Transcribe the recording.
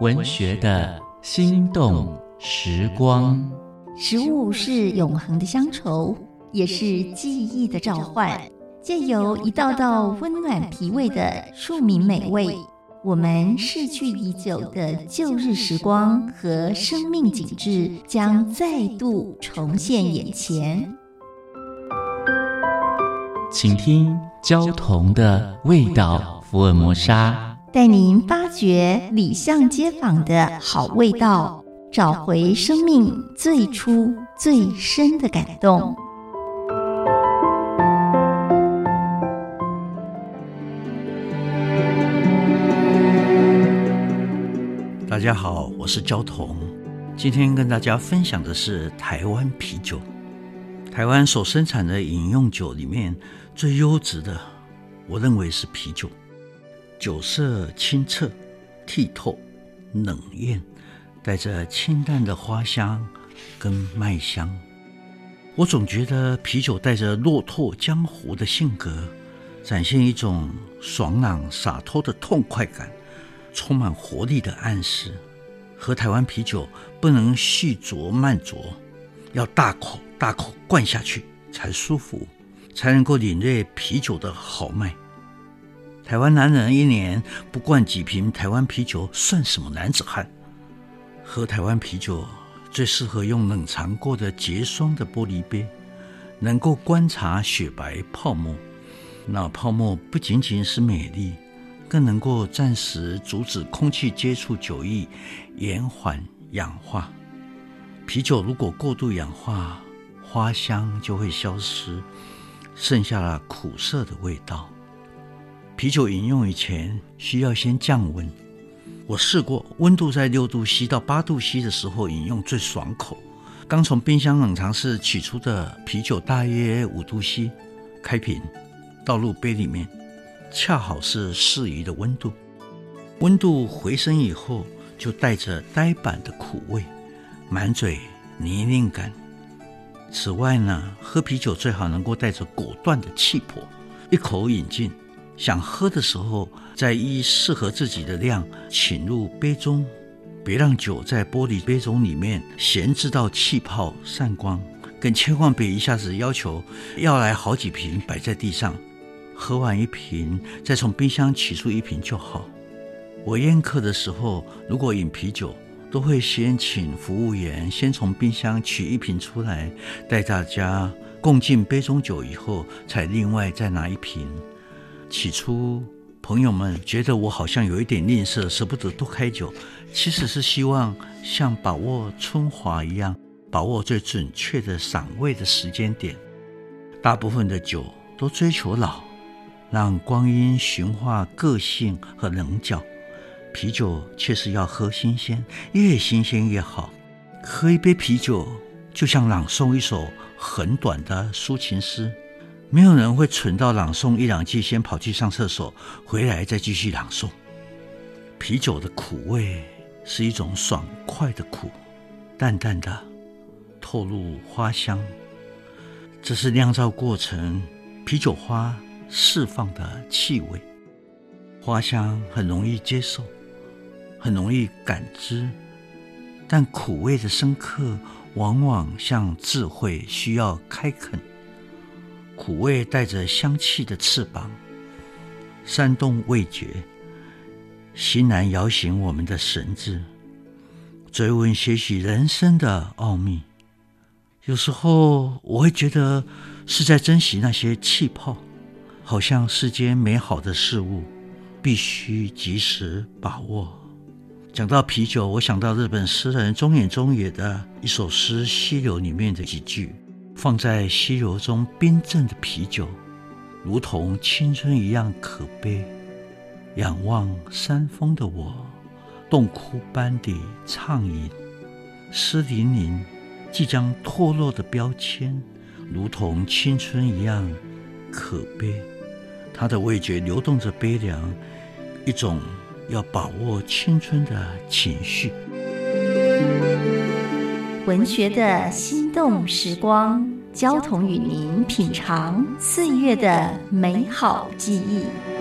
文学的心动时光。食物是永恒的乡愁，也是记忆的召唤。借由一道道温暖脾胃的庶民美味，我们逝去已久的旧日时光和生命景致将再度重现眼前。请听焦桐的味道福尔摩沙，带您发掘里巷街坊的好味道，找回生命最初最深的感动。大家好，我是焦桐，今天跟大家分享的是台湾啤酒。台湾所生产的饮用酒里面最优质的，我认为是啤酒。酒色清澈、剔透、冷艳，带着清淡的花香跟麦香。我总觉得啤酒带着落拓江湖的性格，展现一种爽朗洒脱的痛快感。充满活力的暗示，喝台湾啤酒不能细酌慢酌，要大口大口灌下去才舒服，才能够领略啤酒的豪迈。台湾男人一年不灌几瓶台湾啤酒算什么男子汉？喝台湾啤酒最适合用冷藏过的结霜的玻璃杯，能够观察雪白泡沫，那泡沫不仅仅是美丽。更能够暂时阻止空气接触酒液，延缓氧化。啤酒如果过度氧化，花香就会消失，剩下了苦涩的味道。啤酒饮用以前需要先降温，我试过，温度在六度 C 到八度 C 的时候饮用最爽口。刚从冰箱冷藏室取出的啤酒大约五度 C，开瓶，倒入杯里面。恰好是适宜的温度，温度回升以后，就带着呆板的苦味，满嘴泥泞感。此外呢，喝啤酒最好能够带着果断的气魄，一口饮尽。想喝的时候，再依适合自己的量请入杯中，别让酒在玻璃杯中里面闲置到气泡散光，更千万别一下子要求要来好几瓶摆在地上。喝完一瓶，再从冰箱取出一瓶就好。我宴客的时候，如果饮啤酒，都会先请服务员先从冰箱取一瓶出来，带大家共进杯中酒以后，才另外再拿一瓶。起初，朋友们觉得我好像有一点吝啬，舍不得多开酒，其实是希望像把握春华一样，把握最准确的赏味的时间点。大部分的酒都追求老。让光阴驯化个性和棱角，啤酒确实要喝新鲜，越新鲜越好。喝一杯啤酒，就像朗诵一首很短的抒情诗，没有人会蠢到朗诵一两句，先跑去上厕所，回来再继续朗诵。啤酒的苦味是一种爽快的苦，淡淡的，透露花香。这是酿造过程，啤酒花。释放的气味，花香很容易接受，很容易感知，但苦味的深刻往往像智慧，需要开垦。苦味带着香气的翅膀，煽动味觉，欣然摇醒我们的神智，追问些许人生的奥秘。有时候我会觉得是在珍惜那些气泡。好像世间美好的事物，必须及时把握。讲到啤酒，我想到日本诗人中野中野的一首诗《溪流》里面的几句：放在溪流中冰镇的啤酒，如同青春一样可悲。仰望山峰的我，洞窟般的畅饮，湿淋淋即将脱落的标签，如同青春一样可悲。他的味觉流动着悲凉，一种要把握青春的情绪。文学的心动时光，交同与您品尝岁月的美好记忆。